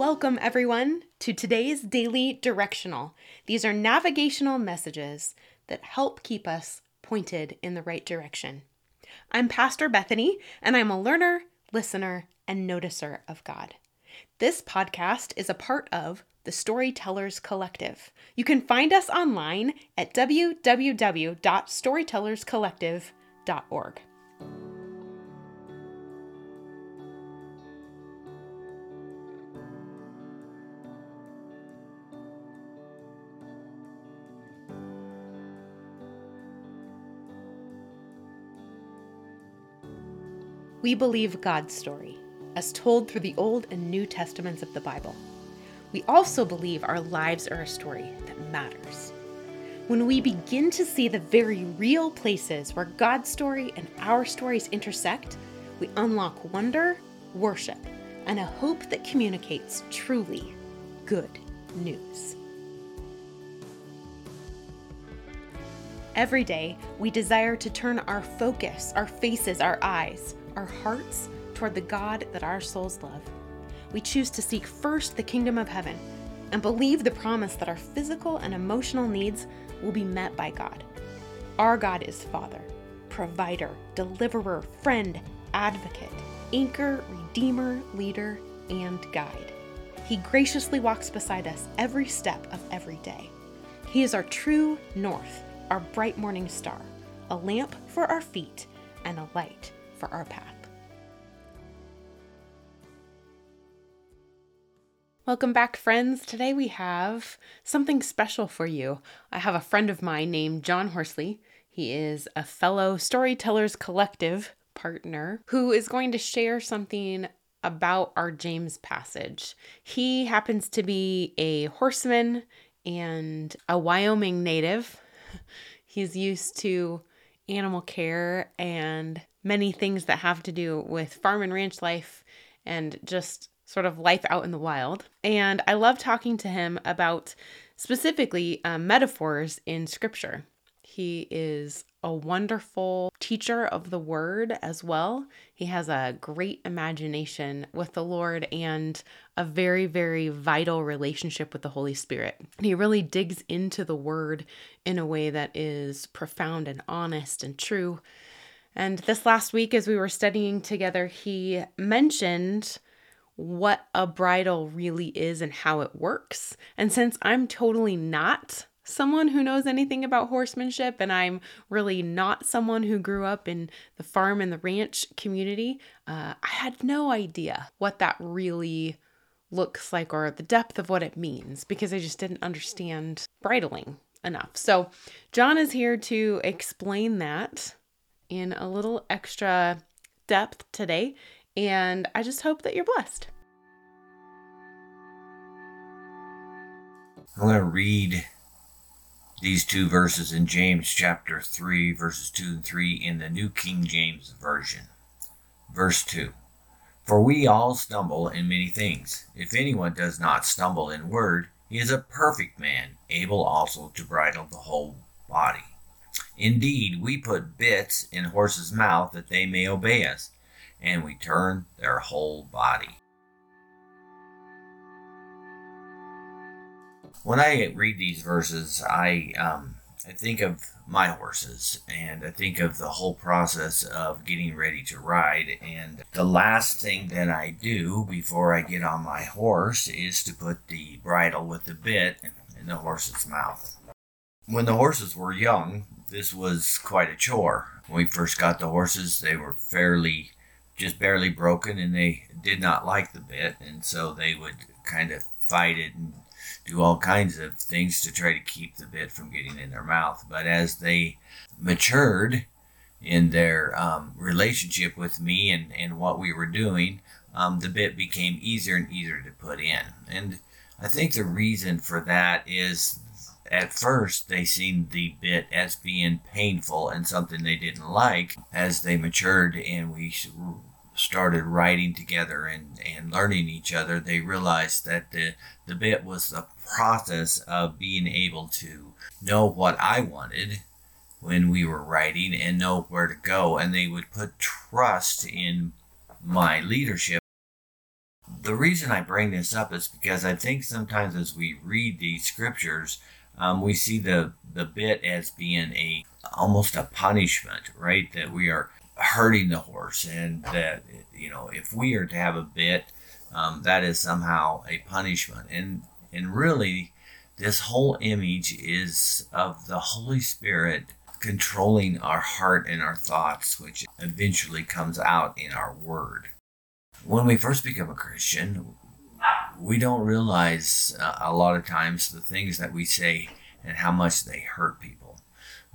Welcome, everyone, to today's Daily Directional. These are navigational messages that help keep us pointed in the right direction. I'm Pastor Bethany, and I'm a learner, listener, and noticer of God. This podcast is a part of the Storytellers Collective. You can find us online at www.storytellerscollective.org. We believe God's story, as told through the Old and New Testaments of the Bible. We also believe our lives are a story that matters. When we begin to see the very real places where God's story and our stories intersect, we unlock wonder, worship, and a hope that communicates truly good news. Every day, we desire to turn our focus, our faces, our eyes, our hearts toward the God that our souls love. We choose to seek first the kingdom of heaven and believe the promise that our physical and emotional needs will be met by God. Our God is Father, provider, deliverer, friend, advocate, anchor, redeemer, leader, and guide. He graciously walks beside us every step of every day. He is our true north, our bright morning star, a lamp for our feet, and a light for our path. Welcome back, friends. Today we have something special for you. I have a friend of mine named John Horsley. He is a fellow Storytellers Collective partner who is going to share something about our James passage. He happens to be a horseman and a Wyoming native. He's used to animal care and many things that have to do with farm and ranch life and just sort of life out in the wild. And I love talking to him about specifically uh, metaphors in scripture. He is a wonderful teacher of the word as well. He has a great imagination with the Lord and a very, very vital relationship with the Holy Spirit. He really digs into the word in a way that is profound and honest and true. And this last week, as we were studying together, he mentioned what a bridle really is and how it works. And since I'm totally not someone who knows anything about horsemanship and I'm really not someone who grew up in the farm and the ranch community, uh, I had no idea what that really looks like or the depth of what it means because I just didn't understand bridling enough. So, John is here to explain that in a little extra depth today and I just hope that you're blessed. I'm going to read these two verses in James chapter 3, verses 2 and 3 in the New King James Version. Verse 2 For we all stumble in many things. If anyone does not stumble in word, he is a perfect man, able also to bridle the whole body. Indeed, we put bits in horses' mouth that they may obey us and we turn their whole body. When I read these verses, I um, I think of my horses and I think of the whole process of getting ready to ride. And the last thing that I do before I get on my horse is to put the bridle with the bit in the horse's mouth. When the horses were young, this was quite a chore. When we first got the horses, they were fairly just barely broken and they did not like the bit and so they would kind of fight it and do all kinds of things to try to keep the bit from getting in their mouth. But as they matured in their um, relationship with me and, and what we were doing um, the bit became easier and easier to put in. And i think the reason for that is at first they seen the bit as being painful and something they didn't like. As they matured and we started riding together and, and learning each other, they realized that the, the bit was the process of being able to know what I wanted when we were riding and know where to go. And they would put trust in my leadership the reason I bring this up is because I think sometimes as we read these scriptures, um, we see the the bit as being a almost a punishment, right? That we are hurting the horse, and that you know if we are to have a bit, um, that is somehow a punishment, and and really, this whole image is of the Holy Spirit controlling our heart and our thoughts, which eventually comes out in our word. When we first become a Christian, we don't realize uh, a lot of times the things that we say and how much they hurt people.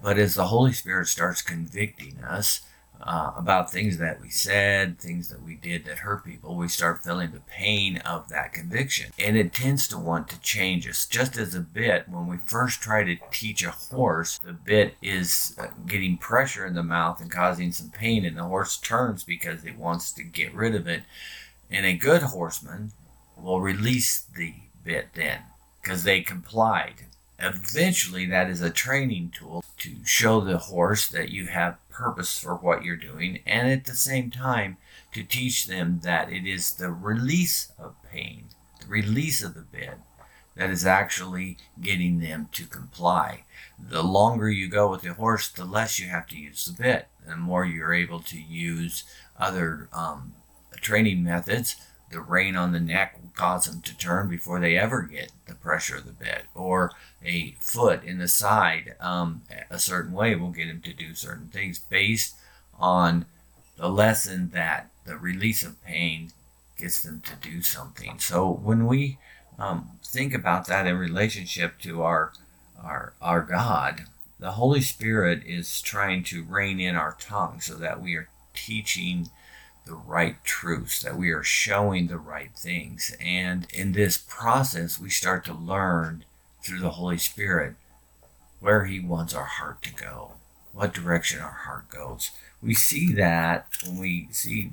But as the Holy Spirit starts convicting us, uh, about things that we said, things that we did that hurt people, we start feeling the pain of that conviction. And it tends to want to change us. Just as a bit, when we first try to teach a horse, the bit is uh, getting pressure in the mouth and causing some pain, and the horse turns because it wants to get rid of it. And a good horseman will release the bit then because they complied eventually that is a training tool to show the horse that you have purpose for what you're doing and at the same time to teach them that it is the release of pain the release of the bit that is actually getting them to comply. The longer you go with the horse the less you have to use the bit the more you're able to use other um, training methods the rein on the neck will cause them to turn before they ever get the pressure of the bit, or a foot in the side um, a certain way will get them to do certain things based on the lesson that the release of pain gets them to do something. So when we um, think about that in relationship to our our our God, the Holy Spirit is trying to rein in our tongue so that we are teaching the right truths, that we are showing the right things. And in this process, we start to learn through the Holy Spirit where He wants our heart to go, what direction our heart goes. We see that when we see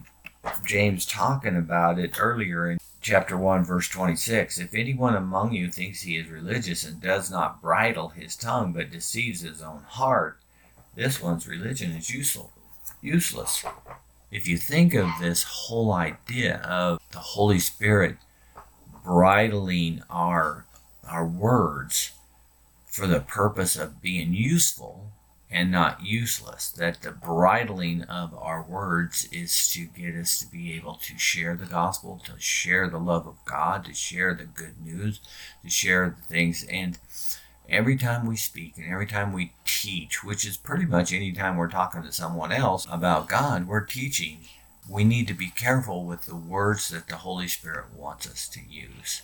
James talking about it earlier in chapter 1, verse 26. If anyone among you thinks he is religious and does not bridle his tongue but deceives his own heart, this one's religion is useful, useless if you think of this whole idea of the Holy Spirit bridling our our words for the purpose of being useful and not useless. That the bridling of our words is to get us to be able to share the gospel, to share the love of God, to share the good news, to share the things. And every time we speak and every time we teach, which is pretty much any time we're talking to someone else about God, we're teaching. We need to be careful with the words that the Holy Spirit wants us to use.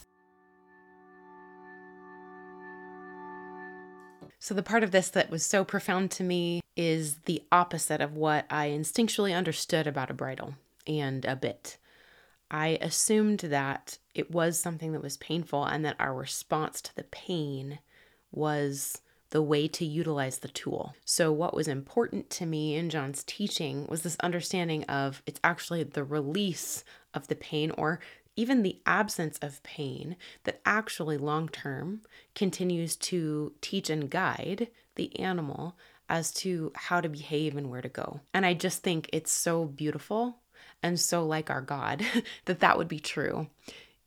So, the part of this that was so profound to me is the opposite of what I instinctually understood about a bridle and a bit. I assumed that it was something that was painful and that our response to the pain was the way to utilize the tool. So, what was important to me in John's teaching was this understanding of it's actually the release of the pain or even the absence of pain that actually long term continues to teach and guide the animal as to how to behave and where to go. And I just think it's so beautiful and so like our God that that would be true.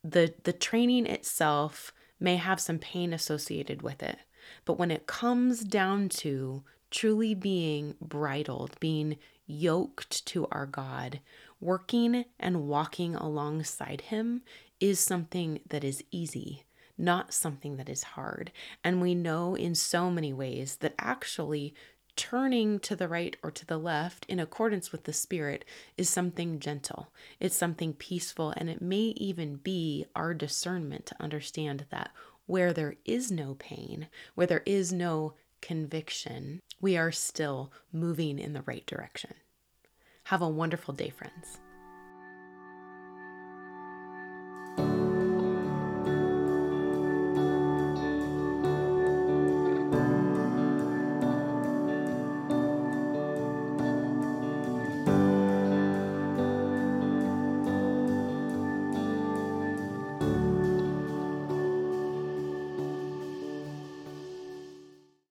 The the training itself may have some pain associated with it. But when it comes down to truly being bridled, being yoked to our God, working and walking alongside Him is something that is easy, not something that is hard. And we know in so many ways that actually turning to the right or to the left in accordance with the Spirit is something gentle. It's something peaceful, and it may even be our discernment to understand that where there is no pain, where there is no conviction, we are still moving in the right direction. Have a wonderful day, friends.